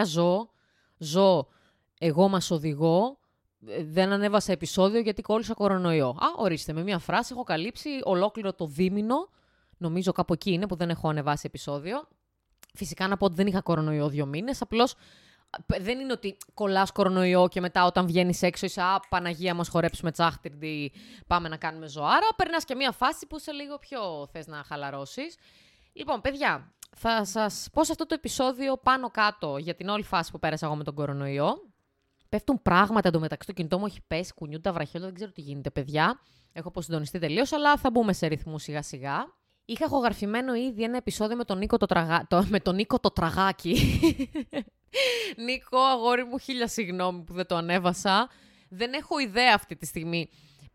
παιδιά, ζω. Ζω. Εγώ μας οδηγώ. Ε, Δεν ανέβασα επεισόδιο γιατί κόλλησα κορονοϊό. Α, ορίστε, με μία φράση έχω καλύψει ολόκληρο το δίμηνο. Νομίζω κάπου εκεί είναι που δεν έχω ανεβάσει επεισόδιο. Φυσικά να πω ότι δεν είχα κορονοϊό δύο μήνες. Απλώς δεν είναι ότι κολλάς κορονοϊό και μετά όταν βγαίνεις έξω είσαι Α, Παναγία μας χορέψουμε τσάχτυρντι, πάμε να κάνουμε ζωάρα. Περνάς και μία φάση που σε λίγο πιο θες να χαλαρώσεις. Λοιπόν, παιδιά, θα σας πω σε αυτό το επεισόδιο πάνω κάτω για την όλη φάση που πέρασα εγώ με τον κορονοϊό. Πέφτουν πράγματα εντωμεταξύ. Το κινητό μου έχει πέσει, κουνιούνται τα βραχιόλα, δεν ξέρω τι γίνεται, παιδιά. Έχω αποσυντονιστεί τελείως, αλλά θα μπούμε σε ρυθμού σιγά σιγά. Είχα ηχογραφημένο ήδη ένα επεισόδιο με τον Νίκο το, τραγα... το... Με τον Νίκο το Τραγάκι. Νίκο, αγόρι μου, χίλια συγγνώμη που δεν το ανέβασα. Δεν έχω ιδέα αυτή τη στιγμή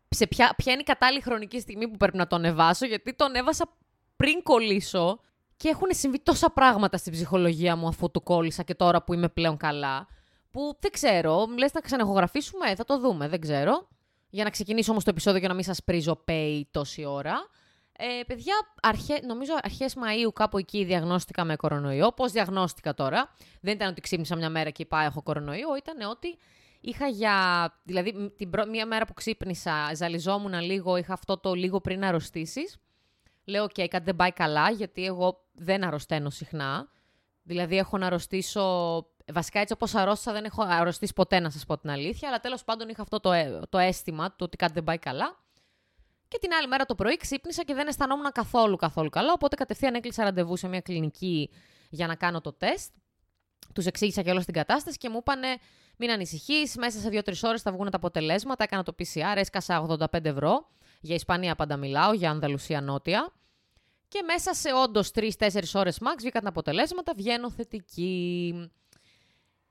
σε ποια, ποια είναι η κατάλληλη χρονική στιγμή που πρέπει να το ανεβάσω, γιατί το ανέβασα πριν κολλήσω και έχουν συμβεί τόσα πράγματα στην ψυχολογία μου αφού το κόλλησα και τώρα που είμαι πλέον καλά, που δεν ξέρω, λες να ξανεχογραφήσουμε, θα το δούμε, δεν ξέρω. Για να ξεκινήσω όμως το επεισόδιο και να μην σας πρίζω pay τόση ώρα. Ε, παιδιά, αρχέ, νομίζω αρχές Μαΐου κάπου εκεί διαγνώστηκα με κορονοϊό. Πώς διαγνώστηκα τώρα; Δεν ήταν ότι ξύπνησα μια μέρα και είπα έχω κορονοϊό. Ήταν ότι είχα για... Δηλαδή, την πρω... μία μέρα που ξύπνησα, ζαλιζόμουν λίγο, είχα αυτό το λίγο πριν αρρωστήσεις. Λέω, ok, okay, κάτι δεν πάει καλά, γιατί εγώ δεν αρρωσταίνω συχνά. Δηλαδή, έχω να αρρωστήσω... Βασικά, έτσι όπως αρρώστησα, δεν έχω αρρωστήσει ποτέ, να σας πω την αλήθεια. Αλλά τέλος πάντων είχα αυτό το, ε, το αίσθημα του ότι κάτι δεν πάει καλά. Και την άλλη μέρα το πρωί ξύπνησα και δεν αισθανόμουν καθόλου καθόλου καλά. Οπότε κατευθείαν έκλεισα ραντεβού σε μια κλινική για να κάνω το τεστ. Τους εξήγησα και όλο την κατάσταση και μου είπανε: Μην ανησυχείς, μέσα σε 2-3 ώρες θα βγουν τα αποτελέσματα. Έκανα το PCR, έσκασα 85 ευρώ. Για Ισπανία πάντα μιλάω, για Ανδαλουσία Νότια. Και μέσα σε όντως 3-4 ώρες max βγήκαν τα αποτελέσματα, βγαίνω θετική.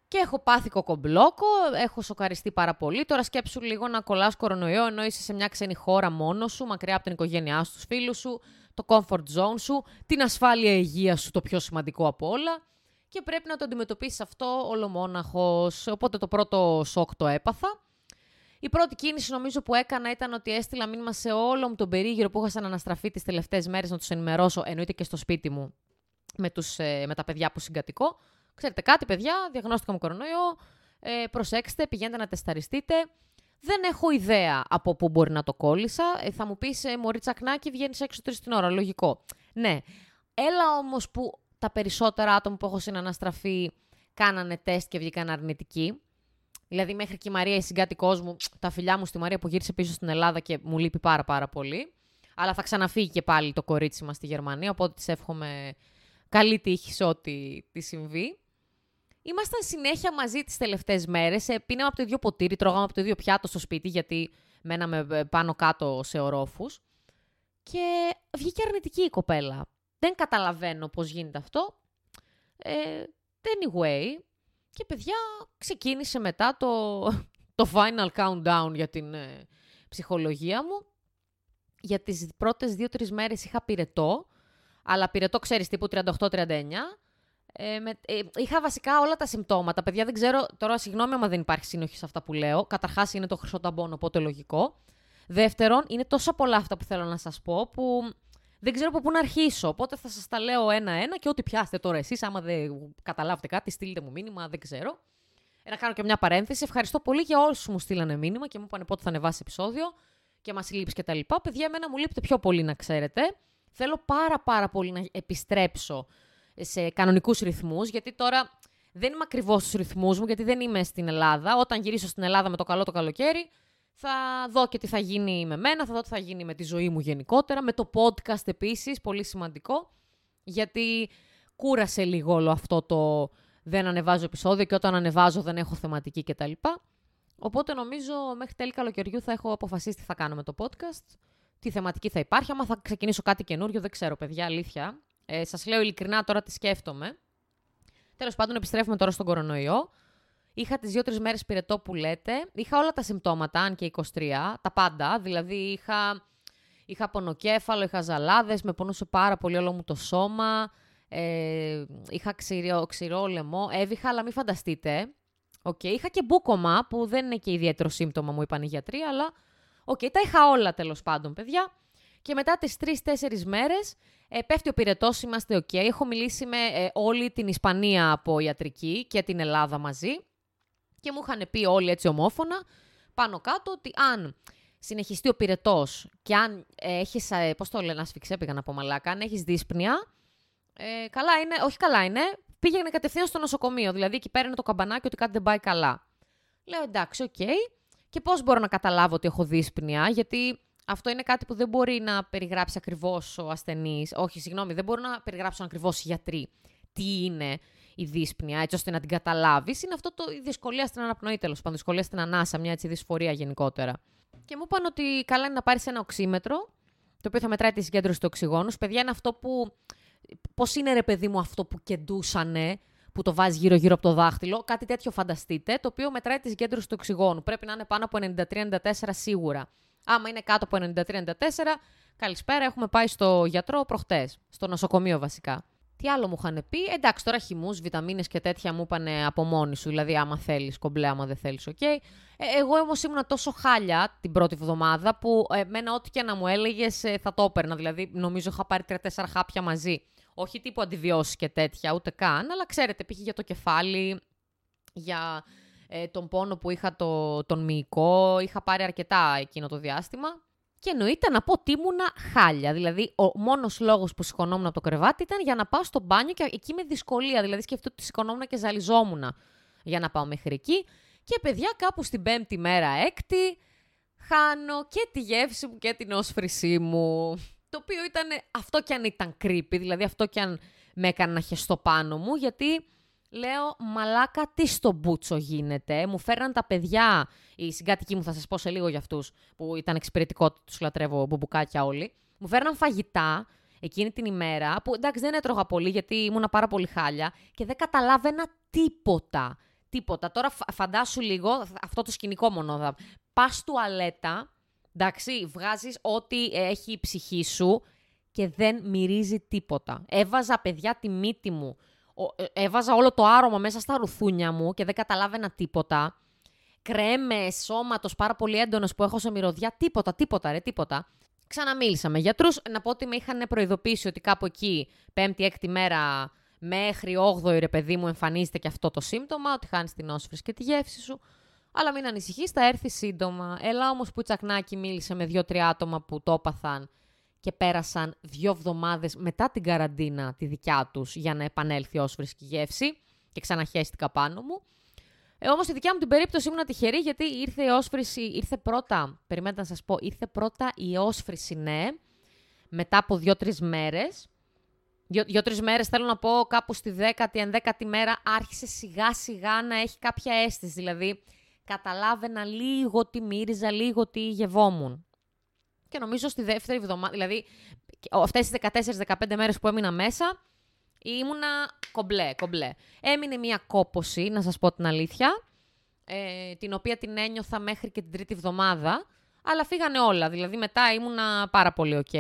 Και έχω πάθει κοκομπλόκο, έχω σοκαριστεί πάρα πολύ. Τώρα σκέψου λίγο να κολλάς κορονοϊό ενώ είσαι σε μια ξένη χώρα μόνος σου, μακριά από την οικογένειά σου, τους φίλους σου, το comfort zone σου, την ασφάλεια υγείας σου, το πιο σημαντικό από όλα. Και πρέπει να το αντιμετωπίσεις αυτό ολομόναχο. Οπότε το πρώτο σοκ το έπαθα. Η πρώτη κίνηση νομίζω που έκανα ήταν ότι έστειλα μήνυμα σε όλο μου τον περίγυρο που είχα σαν αναστραφεί τις τελευταίες μέρες να τους ενημερώσω, εννοείται και στο σπίτι μου με, τους, με τα παιδιά που συγκατοικώ. Ξέρετε κάτι, παιδιά, διαγνώστηκα με κορονοϊό. Ε, προσέξτε, πηγαίνετε να τεσταριστείτε. Δεν έχω ιδέα από πού μπορεί να το κόλλησα. Ε, θα μου πεις, ε, Μωρή Τσακνάκη, βγαίνεις έξω τρεις την ώρα. Λογικό. Ναι. Έλα όμως που τα περισσότερα άτομα που έχω συναναστραφεί κάνανε τεστ και βγήκαν αρνητικοί. Δηλαδή, μέχρι και η Μαρία, η συγκάτοικός μου, τα φιλιά μου στη Μαρία που γύρισε πίσω στην Ελλάδα και μου λείπει πάρα πάρα πολύ. Αλλά θα ξαναφύγει και πάλι το κορίτσι μας στη Γερμανία, οπότε της εύχομαι καλή τύχη σε ό,τι τη συμβεί. Ήμασταν συνέχεια μαζί τις τελευταίες μέρες. Πίναμε από το ίδιο ποτήρι, τρώγαμε από το ίδιο πιάτο στο σπίτι, γιατί μέναμε πάνω κάτω σε ορόφους. Και βγήκε αρνητική η κοπέλα. Δεν καταλαβαίνω πώς γίνεται αυτό. Ε, anyway, και παιδιά ξεκίνησε μετά το, το final countdown για την ε, ψυχολογία μου. Για τις πρώτες δύο-τρεις μέρες είχα πυρετό, αλλά πυρετό ξέρεις τύπου 38-39. Ε, με, ε, είχα βασικά όλα τα συμπτώματα. Παιδιά, δεν ξέρω, τώρα συγγνώμη άμα δεν υπάρχει σύνοχη σε αυτά που λέω. Καταρχάς είναι το χρυσό ταμπόνο, οπότε λογικό. Δεύτερον, είναι τόσα πολλά αυτά που θέλω να σας πω που δεν ξέρω από πού να αρχίσω. Οπότε θα σας τα λέω ένα-ένα και ό,τι πιάσετε τώρα εσείς. Άμα δεν καταλάβετε κάτι, στείλτε μου μήνυμα, δεν ξέρω. Ε, να κάνω και μια παρένθεση. Ευχαριστώ πολύ για όλου που μου στείλανε μήνυμα και μου είπαν πότε θα ανεβάσει επεισόδιο και μας λείπει και τα λοιπά. Παιδιά, εμένα μου λείπετε πιο πολύ να ξέρετε. Θέλω πάρα πάρα πολύ να επιστρέψω σε κανονικούς ρυθμούς, γιατί τώρα δεν είμαι ακριβώς στους ρυθμούς μου, γιατί δεν είμαι στην Ελλάδα. Όταν γυρίσω στην Ελλάδα με το καλό το καλοκαίρι, θα δω και τι θα γίνει με μένα, θα δω τι θα γίνει με τη ζωή μου γενικότερα, με το podcast επίσης, πολύ σημαντικό, γιατί κούρασε λίγο όλο αυτό το δεν ανεβάζω επεισόδιο και όταν ανεβάζω δεν έχω θεματική κτλ. Οπότε νομίζω μέχρι τέλη καλοκαιριού θα έχω αποφασίσει τι θα κάνω με το podcast, τι θεματική θα υπάρχει. Άμα θα ξεκινήσω κάτι καινούριο, δεν ξέρω, παιδιά, αλήθεια. Ε, Σας λέω ειλικρινά τώρα τι σκέφτομαι. Τέλος πάντων, επιστρέφουμε τώρα στον κορονοϊό. Είχα τις δύο-τρεις μέρες πυρετό που λέτε. Είχα όλα τα συμπτώματα, αν και 23, τα πάντα. Δηλαδή, είχα, είχα πονοκέφαλο, είχα ζαλάδες, με πονούσε πάρα πολύ όλο μου το σώμα. Ε, είχα ξηρό, ξηρό λαιμό. Έβηχα, αλλά μην φανταστείτε. Okay. Είχα και μπούκωμα, που δεν είναι και ιδιαίτερο σύμπτωμα, μου είπαν οι γιατροί, αλλά. Ok, okay, τα είχα όλα τέλος πάντων, παιδιά. Και μετά τις τρεις-τέσσερις μέρες ε, πέφτει ο πυρετός, είμαστε οκ. Έχω μιλήσει με ε, όλη την Ισπανία από ιατρική και την Ελλάδα μαζί και μου είχαν πει όλοι έτσι ομόφωνα πάνω κάτω ότι αν συνεχιστεί ο πυρετός και αν ε, έχεις. Ε, Πώς το λένε, ασφυξία πήγα να πω μαλάκα. Αν έχεις δύσπνοια. Ε, καλά είναι, όχι καλά είναι. Πήγαινε κατευθείαν στο νοσοκομείο. Δηλαδή εκεί παίρνει το καμπανάκι ότι κάτι δεν πάει καλά. Λέω εντάξει, ok. Okay. Και πώς μπορώ να καταλάβω ότι έχω δύσπνοια, γιατί αυτό είναι κάτι που δεν μπορεί να περιγράψει ακριβώς ο ασθενής. Όχι, συγγνώμη, δεν μπορούν να περιγράψουν ακριβώς οι γιατροί τι είναι η δύσπνοια, έτσι ώστε να την καταλάβεις. Είναι αυτό το, η δυσκολία στην αναπνοή, τέλος πάντων. Δυσκολία στην ανάσα, μια έτσι δυσφορία γενικότερα. Και μου είπαν ότι καλά είναι να πάρεις ένα οξύμετρο, το οποίο θα μετράει τη συγκέντρωση του οξυγόνου. Παιδιά είναι αυτό που. Πώς είναι ρε παιδί μου αυτό που κεντούσανε, που το βάζεις γύρω-γύρω από το δάχτυλο. Κάτι τέτοιο φανταστείτε, το οποίο μετράει τη συγκέντρωση του οξυγόνου. Πρέπει να είναι πάνω από 93-94 σίγουρα. Άμα είναι κάτω από 93-94, καλησπέρα, έχουμε πάει στο γιατρό προχτές. Στο νοσοκομείο βασικά. Τι άλλο μου είχαν πει. Εντάξει, τώρα χυμούς, βιταμίνες και τέτοια μου είπαν από μόνοι τους. Δηλαδή, άμα θέλεις, κομπλέ, άμα δεν θέλεις, ok. Okay. Ε, εγώ όμως ήμουν τόσο χάλια την πρώτη εβδομάδα που ε, μένα ό,τι και να μου έλεγες ε, θα το έπαιρνα. Δηλαδή, νομίζω είχα πάρει τρία-τέσσερα χάπια μαζί. Όχι τύπου αντιβιώσεις και τέτοια, ούτε καν, αλλά ξέρετε, πήρα για το κεφάλι, για ε, τον πόνο που είχα το, τον μυϊκό. Είχα πάρει αρκετά εκείνο το διάστημα. Και εννοείται να πω ότι ήμουνα χάλια. Δηλαδή, ο μόνος λόγος που σηκωνόμουν από το κρεβάτι ήταν για να πάω στο μπάνιο και εκεί με δυσκολία. Δηλαδή, σκεφτείτε ότι σηκωνόμουν και ζαλιζόμουν για να πάω μέχρι εκεί. Και παιδιά, κάπου στην πέμπτη μέρα, έκτη, χάνω και τη γεύση μου και την όσφρησή μου. Το οποίο ήταν αυτό κι αν ήταν creepy, δηλαδή αυτό κι αν με έκανε να χεστώ πάνω μου, γιατί Λέω, μαλάκα, τι στο μπούτσο γίνεται. Μου φέραν τα παιδιά, οι συγκάτοικοι μου θα σας πω σε λίγο για αυτούς, που ήταν εξυπηρετικό, τους λατρεύω μπουμπουκάκια όλοι. Μου φέραν φαγητά εκείνη την ημέρα, που εντάξει δεν έτρωγα πολύ γιατί ήμουνα πάρα πολύ χάλια και δεν καταλάβαινα τίποτα. Τίποτα. Τώρα φαντάσου λίγο αυτό το σκηνικό μόνο. Πας τουαλέτα, εντάξει, βγάζεις ό,τι έχει η ψυχή σου και δεν μυρίζει τίποτα. Έβαζα παιδιά τη μύτη μου ε, έβαζα όλο το άρωμα μέσα στα ρουθούνια μου και δεν καταλάβαινα τίποτα. Κρέμες, σώματος πάρα πολύ έντονος που έχω σε μυρωδιά. Τίποτα, τίποτα, ρε, τίποτα. Ξαναμίλησα με γιατρούς. Να πω ότι με είχαν προειδοποιήσει ότι κάπου εκεί, πέμπτη-έκτη μέρα μέχρι 8η ρε παιδί μου, εμφανίζεται και αυτό το σύμπτωμα, ότι χάνεις την όσφρηση και τη γεύση σου. Αλλά μην ανησυχείς, θα έρθει σύντομα. Έλα όμως που τσακνάκι μίλησε με δύο-τρία άτομα που το έπαθαν και πέρασαν δύο εβδομάδες μετά την καραντίνα τη δικιά τους για να επανέλθει ως φρέσκη γεύση και ξαναχέστηκα πάνω μου. Ε, όμως στη δικιά μου την περίπτωση ήμουν τυχερή γιατί ήρθε η όσφρηση, ήρθε πρώτα, περιμένετε να σας πω, ήρθε πρώτα η όσφρηση, ναι, μετά από δύο-τρεις μέρες. Δύο-τρεις μέρες θέλω να πω κάπου στη δέκατη, ενδέκατη μέρα άρχισε σιγά σιγά να έχει κάποια αίσθηση. Δηλαδή καταλάβαινα λίγο τι μύριζα, λίγο τι γευόμουν και νομίζω στη δεύτερη εβδομάδα, δηλαδή αυτές τις 14-15 μέρες που έμεινα μέσα, ήμουνα κομπλέ, κομπλέ. Έμεινε μία κόπωση, να σας πω την αλήθεια, ε, την οποία την ένιωθα μέχρι και την τρίτη εβδομάδα, αλλά φύγανε όλα, δηλαδή μετά ήμουνα πάρα πολύ οκ.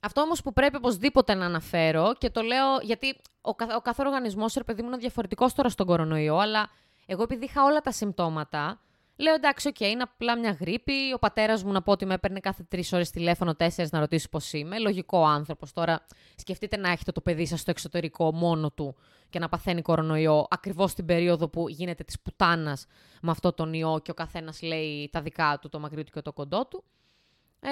Αυτό όμως που πρέπει οπωσδήποτε να αναφέρω και το λέω γιατί ο, καθ, ο κάθε οργανισμός, ρε παιδί μου, είναι διαφορετικός τώρα στον κορονοϊό, αλλά εγώ επειδή είχα όλα τα συμπτώματα, Λέω εντάξει, ok, okay, είναι απλά μια γρίπη. Ο πατέρας μου να πω ότι με έπαιρνε κάθε τρεις ώρες τηλέφωνο, τέσσερις να ρωτήσει πώς είμαι. Λογικό άνθρωπος. Τώρα σκεφτείτε να έχετε το παιδί σας στο εξωτερικό μόνο του και να παθαίνει κορονοϊό ακριβώς την περίοδο που γίνεται της πουτάνας με αυτό τον ιό και ο καθένας λέει τα δικά του, το μακρύ του και το κοντό του. Ε,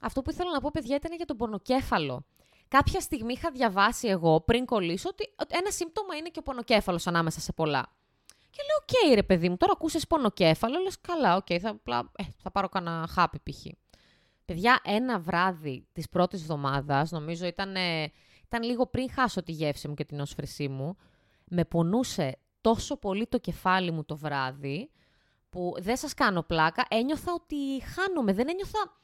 αυτό που ήθελα να πω, παιδιά, ήταν για τον πονοκέφαλο. Κάποια στιγμή είχα διαβάσει εγώ πριν κολλήσω ότι ένα σύμπτωμα είναι και ο πονοκέφαλος ανάμεσα σε πολλά. Και λέω, ok, okay, ρε παιδί μου, τώρα ακούς πονοκέφαλο, λες καλά, ok, okay, θα, ε, θα πάρω κανένα χάπι π.χ. Παιδιά, ένα βράδυ της πρώτης εβδομάδας, νομίζω ήταν, ήταν λίγο πριν χάσω τη γεύση μου και την όσφρησή μου, με πονούσε τόσο πολύ το κεφάλι μου το βράδυ, που δεν σας κάνω πλάκα, ένιωθα ότι χάνομαι, δεν ένιωθα...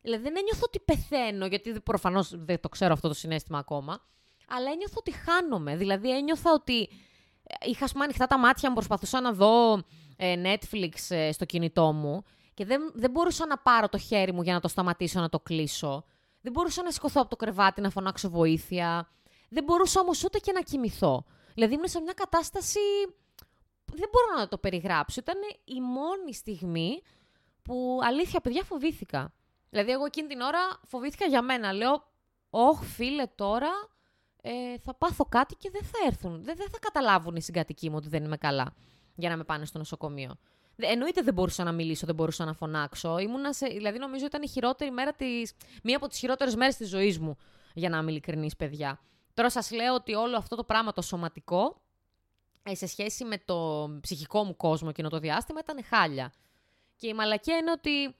Δηλαδή δεν ένιωθα ότι πεθαίνω, γιατί προφανώς δεν το ξέρω αυτό το συνέστημα ακόμα, αλλά ένιωθα ότι χάνομαι. Δηλαδή ένιωθα ότι είχα πούμε ανοιχτά τα μάτια μου, προσπαθούσα να δω ε, Netflix ε, στο κινητό μου και δεν, δεν μπορούσα να πάρω το χέρι μου για να το σταματήσω, να το κλείσω. Δεν μπορούσα να σηκωθώ από το κρεβάτι να φωνάξω βοήθεια. Δεν μπορούσα όμως ούτε και να κοιμηθώ. Δηλαδή ήμουν σε μια κατάσταση... Δεν μπορώ να το περιγράψω. Ήταν η μόνη στιγμή που αλήθεια παιδιά φοβήθηκα. Δηλαδή, εγώ εκείνη την ώρα φοβήθηκα για μένα. Λέω, Όχι, φίλε, τώρα ε, θα πάθω κάτι και δεν θα έρθουν. Δεν, δεν θα καταλάβουν οι συγκατοικοί μου ότι δεν είμαι καλά για να με πάνε στο νοσοκομείο. Εννοείται δεν μπορούσα να μιλήσω, δεν μπορούσα να φωνάξω. Ήμουνα σε, δηλαδή, νομίζω ήταν η χειρότερη μέρα της, μία από τις χειρότερες μέρες της ζωής μου, για να είμαι ειλικρινής, παιδιά. Τώρα σας λέω ότι όλο αυτό το πράγμα το σωματικό, ε, σε σχέση με το ψυχικό μου κόσμο εκείνο το διάστημα, ήταν χάλια. Και η μαλακία είναι ότι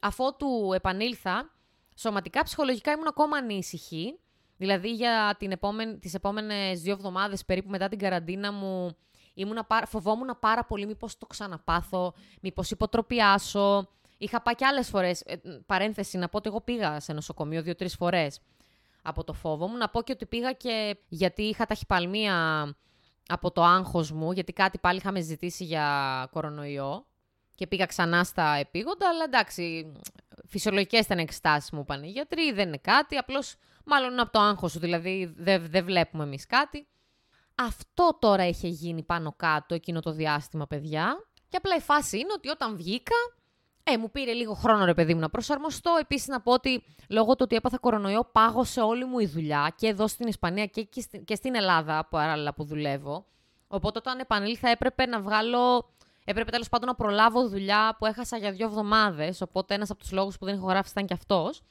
αφότου επανήλθα, σωματικά, ψυχολογικά ήμουν ακόμα ανήσυχη. Δηλαδή για την επόμενη, τις επόμενες δύο εβδομάδες περίπου μετά την καραντίνα μου ήμουνα, φοβόμουν πάρα πολύ μήπως το ξαναπάθω, μήπως υποτροπιάσω. Είχα πάει και άλλες φορές, ε, παρένθεση να πω ότι εγώ πήγα σε νοσοκομείο δύο-τρεις φορές από το φόβο μου. Να πω και ότι πήγα και γιατί είχα ταχυπαλμία από το άγχος μου, γιατί κάτι πάλι είχαμε ζητήσει για κορονοϊό και πήγα ξανά στα επίγοντα, αλλά εντάξει, φυσιολογικές ήταν εξετάσεις μου, είπαν οι γιατροί, δεν είναι κάτι, απλώς μάλλον είναι από το άγχος σου, δηλαδή δεν δε βλέπουμε εμείς κάτι. Αυτό τώρα είχε γίνει πάνω κάτω εκείνο το διάστημα, παιδιά. Και απλά η φάση είναι ότι όταν βγήκα, ε, μου πήρε λίγο χρόνο ρε παιδί μου να προσαρμοστώ. Επίσης να πω ότι λόγω του ότι έπαθα κορονοϊό, πάγωσε όλη μου η δουλειά και εδώ στην Ισπανία και, και στην Ελλάδα, παράλληλα που δουλεύω. Οπότε όταν επανήλθα έπρεπε να βγάλω Έπρεπε τέλος πάντων να προλάβω δουλειά που έχασα για δύο εβδομάδες. Οπότε ένας από τους λόγους που δεν έχω γράψει ήταν και αυτός.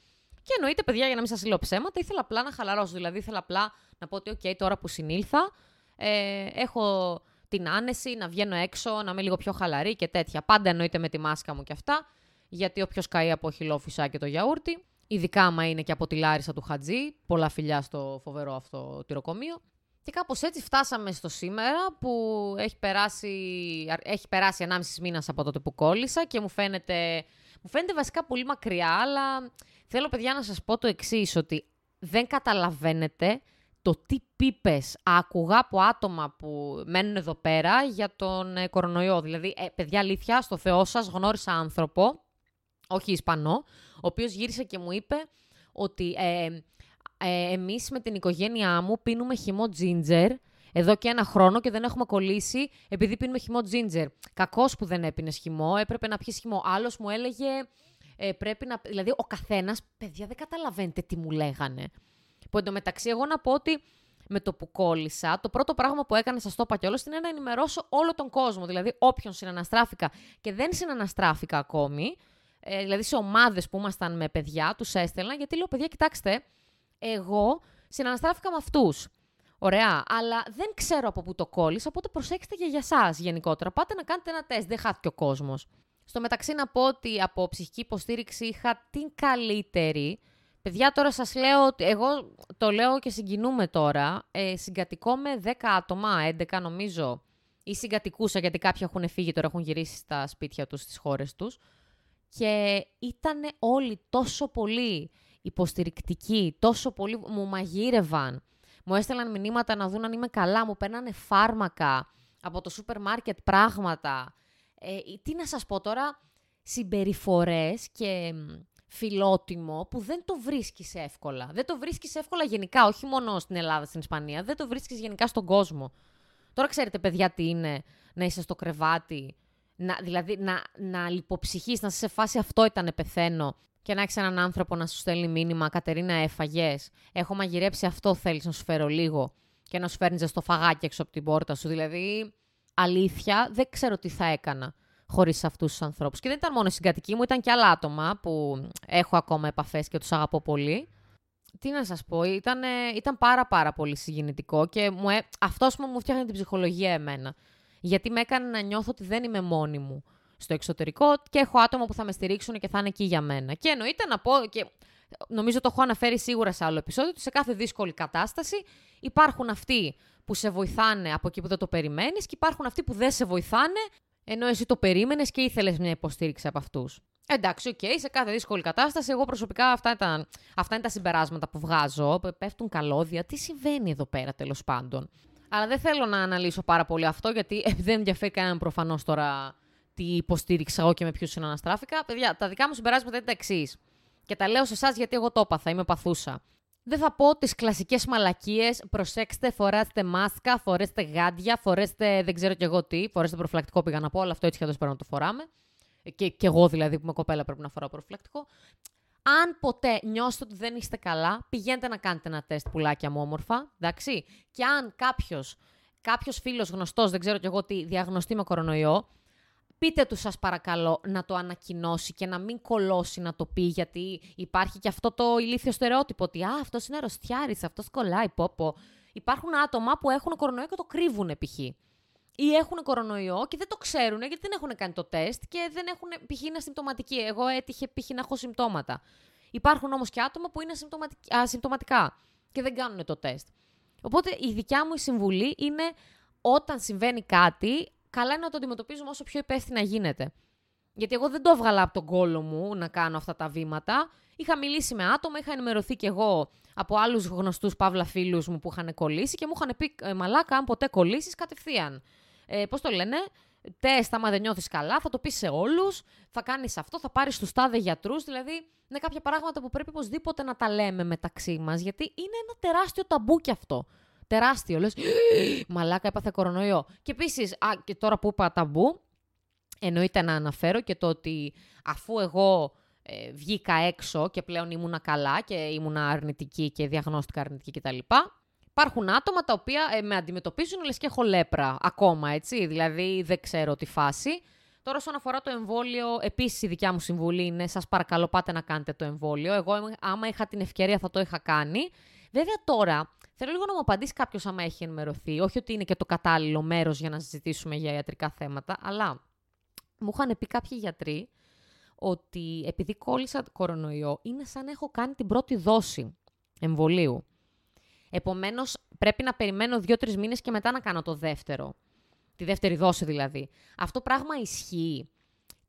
Και εννοείται, παιδιά, για να μην σας λέω ψέματα, ήθελα απλά να χαλαρώσω. Δηλαδή, ήθελα απλά να πω ότι, OK, τώρα που συνήλθα, ε, έχω την άνεση να βγαίνω έξω, να είμαι λίγο πιο χαλαρή και τέτοια. Πάντα εννοείται με τη μάσκα μου και αυτά. Γιατί όποιος καεί από χυλόφυσα και το γιαούρτι, ειδικά άμα είναι και από τη Λάρισα του Χατζή, πολλά φιλιά στο φοβερό αυτό τυροκομείο. Και κάπως έτσι φτάσαμε στο σήμερα που έχει περάσει, έχει περάσει 1,5 μήνας από τότε που κόλλησα και μου φαίνεται, μου φαίνεται βασικά πολύ μακριά, αλλά θέλω παιδιά να σας πω το εξής ότι δεν καταλαβαίνετε το τι πίπες άκουγα από άτομα που μένουν εδώ πέρα για τον ε, κορονοϊό. Δηλαδή, ε, παιδιά, αλήθεια, στο Θεό σας γνώρισα άνθρωπο, όχι Ισπανό, ο οποίος γύρισε και μου είπε ότι ε, ε, εμείς με την οικογένειά μου πίνουμε χυμό ginger εδώ και ένα χρόνο και δεν έχουμε κολλήσει επειδή πίνουμε χυμό ginger. Κακός που δεν έπινες χυμό, έπρεπε να πιεις χυμό. Άλλος μου έλεγε. Ε, πρέπει να. Δηλαδή, ο καθένας, παιδιά, δεν καταλαβαίνετε τι μου λέγανε. Που εντωμεταξύ, εγώ να πω ότι με το που κόλλησα, το πρώτο πράγμα που έκανα, σας το είπα κιόλας, είναι να ενημερώσω όλο τον κόσμο. Δηλαδή, όποιον συναναστράφηκα και δεν συναναστράφηκα ακόμη, ε, δηλαδή σε ομάδες που ήμασταν με παιδιά, τους έστελνα, γιατί λέω, παιδιά, κοιτάξτε, εγώ συναναστράφηκα με αυτούς. Ωραία, αλλά δεν ξέρω από πού το κόλλησα, οπότε προσέξτε και για εσά γενικότερα. Πάτε να κάνετε ένα τεστ, δεν χάθηκε ο κόσμος. Στο μεταξύ να πω ότι από ψυχική υποστήριξη είχα την καλύτερη. Παιδιά, τώρα σας λέω ότι εγώ το λέω και συγκινούμε τώρα. Ε, συγκατοικώ με 10 άτομα, 11 νομίζω, ή συγκατοικούσα γιατί κάποιοι έχουν φύγει τώρα, έχουν γυρίσει στα σπίτια τους, στις χώρες τους. Και ήταν όλοι τόσο πολύ υποστηρικτικοί, τόσο πολύ μου μαγείρευαν. Μου έστελναν μηνύματα να δουν αν είμαι καλά, μου παίρνανε φάρμακα από το σούπερ μάρκετ πράγματα. Ε, τι να σας πω τώρα, συμπεριφορές και φιλότιμο που δεν το βρίσκεις εύκολα. Δεν το βρίσκεις εύκολα γενικά, όχι μόνο στην Ελλάδα, στην Ισπανία. Δεν το βρίσκεις γενικά στον κόσμο. Τώρα ξέρετε, παιδιά, τι είναι να είσαι στο κρεβάτι, να, δηλαδή να, να λιποψυχείς, να είσαι σε φάση αυτό ήταν πεθαίνω και να έχει έναν άνθρωπο να σου στέλνει μήνυμα Κατερίνα, έφαγες. Έχω μαγειρέψει αυτό, θέλεις να σου φέρω λίγο. Και να σου φέρνει στο φαγάκι έξω από την πόρτα σου. Δηλαδή, αλήθεια, δεν ξέρω τι θα έκανα χωρίς αυτούς τους ανθρώπους. Και δεν ήταν μόνο οι συγκατοικοί μου, ήταν και άλλα άτομα που έχω ακόμα επαφές και τους αγαπώ πολύ. Τι να σας πω, ήταν, ήταν πάρα πάρα πολύ συγκινητικό και μου, ε, αυτό μου φτιάχνει την ψυχολογία εμένα. Γιατί με έκανε να νιώθω ότι δεν είμαι μόνη μου στο εξωτερικό και έχω άτομα που θα με στηρίξουν και θα είναι εκεί για μένα. Και εννοείται να πω, και νομίζω το έχω αναφέρει σίγουρα σε άλλο επεισόδιο, ότι σε κάθε δύσκολη κατάσταση υπάρχουν αυτοί που σε βοηθάνε από εκεί που δεν το περιμένεις και υπάρχουν αυτοί που δεν σε βοηθάνε ενώ εσύ το περίμενες και ήθελες μια υποστήριξη από αυτούς. Εντάξει, ok, okay, σε κάθε δύσκολη κατάσταση, εγώ προσωπικά αυτά, ήταν, αυτά είναι τα συμπεράσματα που βγάζω. Πέφτουν καλώδια. Τι συμβαίνει εδώ πέρα, τέλος πάντων; Αλλά δεν θέλω να αναλύσω πάρα πολύ αυτό, γιατί δεν ενδιαφέρει κανέναν προφανώς τώρα τι υποστήριξα εγώ και με ποιους συναναστράφηκα. Παιδιά, τα δικά μου συμπεράσματα είναι τα εξής. Και τα λέω σε εσάς γιατί εγώ το έπαθα, είμαι παθούσα. Δεν θα πω τις κλασικές μαλακίες. Προσέξτε, φοράστε μάσκα, φορέστε γάντια, φορέστε δεν ξέρω κι εγώ τι. Φορέστε προφυλακτικό πήγα να πω, αλλά αυτό έτσι και πρέπει να το φοράμε. Και, και εγώ δηλαδή που είμαι κοπέλα πρέπει να φοράω προφυλακτικό. Αν ποτέ νιώσετε ότι δεν είστε καλά, πηγαίνετε να κάνετε ένα τεστ πουλάκια μου όμορφα, εντάξει. Και αν κάποιος, κάποιος φίλος γνωστός, δεν ξέρω κι εγώ τι, διαγνωστεί με κορονοϊό, πείτε του σας παρακαλώ να το ανακοινώσει και να μην κολώσει να το πει, γιατί υπάρχει και αυτό το ηλίθιο στερεότυπο ότι «Α, αυτός είναι αρρωστιάρης, αυτός κολλάει, πω Υπάρχουν άτομα που έχουν κορονοϊό και το κρύβουν π.χ. Ή έχουν κορονοϊό και δεν το ξέρουν γιατί δεν έχουν κάνει το τεστ και δεν έχουν π.χ. είναι ασυμπτωματικοί. Εγώ έτυχε π.χ. να έχω συμπτώματα. Υπάρχουν όμως και άτομα που είναι ασυμπτωματικά και δεν κάνουν το τεστ. Οπότε η δικιά μου συμβουλή είναι όταν συμβαίνει κάτι, καλά είναι να το αντιμετωπίζουμε όσο πιο υπεύθυνα γίνεται. Γιατί εγώ δεν το έβγαλα από τον κόλο μου να κάνω αυτά τα βήματα. Είχα μιλήσει με άτομα, είχα ενημερωθεί κι εγώ από άλλους γνωστούς παύλα φίλους μου που είχαν κολλήσει και μου είχαν πει «Ε, Μαλάκα, αν ποτέ κολλήσεις, κατευθείαν. Ε, Πώς το λένε, τεστ, άμα δεν νιώθεις καλά, θα το πεις σε όλους, θα κάνεις αυτό, θα πάρεις τους τάδε γιατρούς. Δηλαδή, είναι κάποια πράγματα που πρέπει οπωσδήποτε να τα λέμε μεταξύ μας, γιατί είναι ένα τεράστιο ταμπού κι αυτό. Τεράστιο. Λες, μαλάκα, έπαθε κορονοϊό. Και επίσης, και τώρα που είπα ταμπού, εννοείται να αναφέρω και το ότι αφού εγώ ε, βγήκα έξω και πλέον ήμουνα καλά και ήμουνα αρνητική και διαγνώστηκα αρνητική κτλ. Υπάρχουν άτομα τα οποία ε, με αντιμετωπίζουν λες και έχω λέπρα ακόμα, έτσι, δηλαδή δεν ξέρω τη φάση. Τώρα, όσον αφορά το εμβόλιο, επίσης η δικιά μου συμβουλή είναι: Σας παρακαλώ, πάτε να κάνετε το εμβόλιο. Εγώ, άμα είχα την ευκαιρία, θα το είχα κάνει. Βέβαια, τώρα θέλω λίγο να μου απαντήσει κάποιος, άμα έχει ενημερωθεί. Όχι ότι είναι και το κατάλληλο μέρος για να συζητήσουμε για ιατρικά θέματα, αλλά μου είχαν πει κάποιοι γιατροί ότι επειδή κόλλησα κορονοϊό, είναι σαν να έχω κάνει την πρώτη δόση εμβολίου. Επομένως, πρέπει να περιμένω δύο-τρεις μήνες και μετά να κάνω το δεύτερο. Τη δεύτερη δόση δηλαδή. Αυτό πράγμα ισχύει.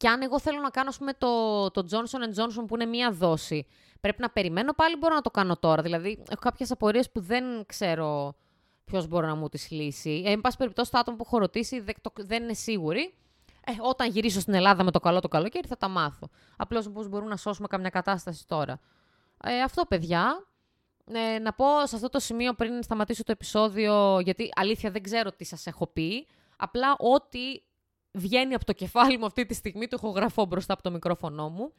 Και αν εγώ θέλω να κάνω, ας πούμε, το, το Johnson Johnson που είναι μία δόση, πρέπει να περιμένω πάλι μπορώ να το κάνω τώρα. Δηλαδή, έχω κάποιες απορίες που δεν ξέρω ποιος μπορεί να μου τις λύσει. Ε, εν πάση περιπτώσει, το άτομο που έχω ρωτήσει δεν, δεν είναι σίγουροι. Ε, όταν γυρίσω στην Ελλάδα με το καλό το καλοκαίρι θα τα μάθω. Απλώς πώς μπορούμε να σώσουμε καμιά κατάσταση τώρα. Ε, αυτό, παιδιά. Ε, να πω σε αυτό το σημείο πριν σταματήσω το επεισόδιο, γιατί αλήθεια δεν ξέρω τι σας έχω πει. Απλά ό,τι βγαίνει από το κεφάλι μου αυτή τη στιγμή το έχω γραφώ μπροστά από το μικρόφωνο μου.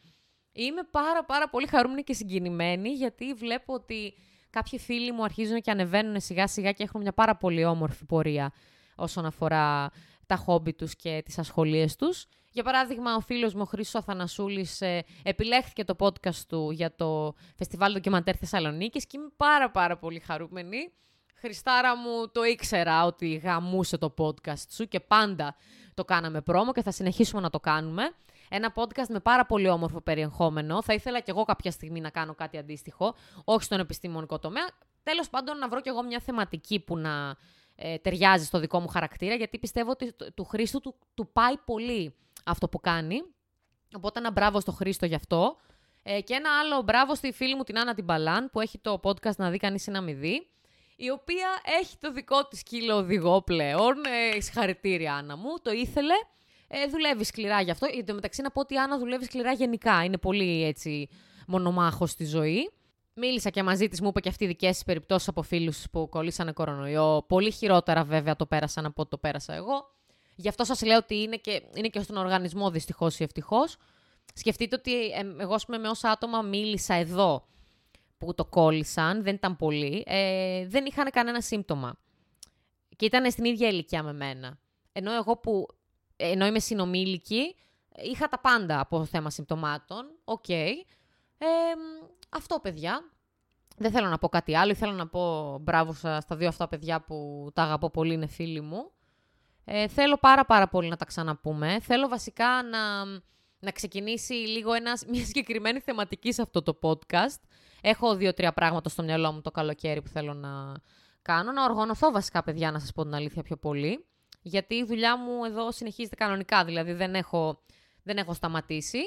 Είμαι πάρα πάρα πολύ χαρούμενη και συγκινημένη γιατί βλέπω ότι κάποιοι φίλοι μου αρχίζουν και ανεβαίνουν σιγά σιγά και έχουν μια πάρα πολύ όμορφη πορεία όσον αφορά τα χόμπι τους και τις ασχολίες τους. Για παράδειγμα, ο φίλος μου, ο Χρήστος Αθανασούλης, ε, επιλέχθηκε το podcast του για το Φεστιβάλ Ντοκιμαντέρ Θεσσαλονίκης και είμαι πάρα πάρα πολύ χαρούμενη. Χριστάρα μου, το ήξερα ότι γαμούσε το podcast σου και πάντα το κάναμε πρόμο και θα συνεχίσουμε να το κάνουμε. Ένα podcast με πάρα πολύ όμορφο περιεχόμενο. Θα ήθελα κι εγώ κάποια στιγμή να κάνω κάτι αντίστοιχο, όχι στον επιστημονικό τομέα. Τέλος πάντων, να βρω κι εγώ μια θεματική που να ε, ταιριάζει στο δικό μου χαρακτήρα, γιατί πιστεύω ότι του Χρήστου του, του πάει πολύ αυτό που κάνει. Οπότε ένα μπράβο στο Χρήστο γι' αυτό. Ε, και ένα άλλο μπράβο στη φίλη μου την Άννα την Παλάν, που έχει το podcast να δει κανείς ή να μην δει, η οποία έχει το δικό της σκύλο οδηγό πλέον. Ε, συγχαρητήρια Άννα μου, το ήθελε. Ε, δουλεύει σκληρά γι' αυτό. Εν τω μεταξύ να πω ότι η Άννα δουλεύει σκληρά γενικά. Είναι πολύ έτσι μονομάχος στη ζωή. Μίλησα και μαζί της, μου είπε και αυτή δικές της περιπτώσεις από φίλους που κολλήσανε κορονοϊό. Πολύ χειρότερα βέβαια το πέρασαν από ό,τι το πέρασα εγώ. Γι' αυτό σας λέω ότι είναι και, είναι και στον οργανισμό δυστυχώς ή ευτυχώς. Σκεφτείτε ότι ε, εγώ πούμε, με όσα άτομα μίλησα εδώ που το κόλλησαν, δεν ήταν πολλοί, ε, δεν είχαν κανένα σύμπτωμα. Και ήταν στην ίδια ηλικία με μένα. Ενώ εγώ που, ενώ είμαι συνομήλικη, είχα τα πάντα από θέμα συμπτωμάτων. Ok. Okay. Ε, αυτό, παιδιά. Δεν θέλω να πω κάτι άλλο. Θέλω να πω μπράβο στα δύο αυτά παιδιά που τα αγαπώ πολύ, είναι φίλοι μου. Ε, θέλω πάρα πάρα πολύ να τα ξαναπούμε. Θέλω βασικά να, να ξεκινήσει λίγο ένας, μια συγκεκριμένη θεματική σε αυτό το podcast. Έχω δύο-τρία πράγματα στο μυαλό μου το καλοκαίρι που θέλω να κάνω. Να οργανωθώ βασικά, παιδιά, να σας πω την αλήθεια πιο πολύ. Γιατί η δουλειά μου εδώ συνεχίζεται κανονικά, δηλαδή δεν έχω, δεν έχω σταματήσει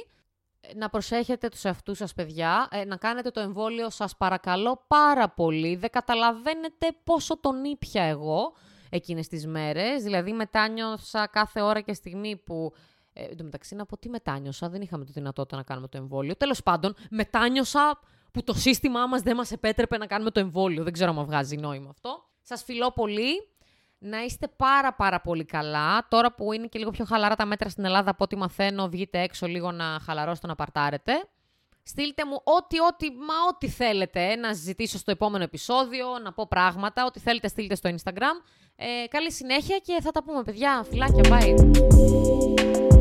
να προσέχετε τους εαυτούς σας, παιδιά, ε, να κάνετε το εμβόλιο σας παρακαλώ πάρα πολύ. Δεν καταλαβαίνετε πόσο τον ήπια εγώ εκείνες τις μέρες. Δηλαδή μετάνιωσα κάθε ώρα και στιγμή που... Ε, εν τω μεταξύ να πω τι μετάνιωσα, δεν είχαμε τη δυνατότητα να κάνουμε το εμβόλιο. Τέλος πάντων, μετάνιωσα που το σύστημά μας δεν μας επέτρεπε να κάνουμε το εμβόλιο. Δεν ξέρω αν βγάζει νόημα αυτό. Σας φιλώ πολύ να είστε πάρα πάρα πολύ καλά. Τώρα που είναι και λίγο πιο χαλαρά τα μέτρα στην Ελλάδα από ό,τι μαθαίνω, βγείτε έξω λίγο να χαλαρώσετε να παρτάρετε. Στείλτε μου ό,τι, ό,τι, μα ό,τι θέλετε ε, να ζητήσω στο επόμενο επεισόδιο, να πω πράγματα, ό,τι θέλετε στείλτε στο Instagram. Ε, καλή συνέχεια και θα τα πούμε παιδιά. Φιλάκια, bye.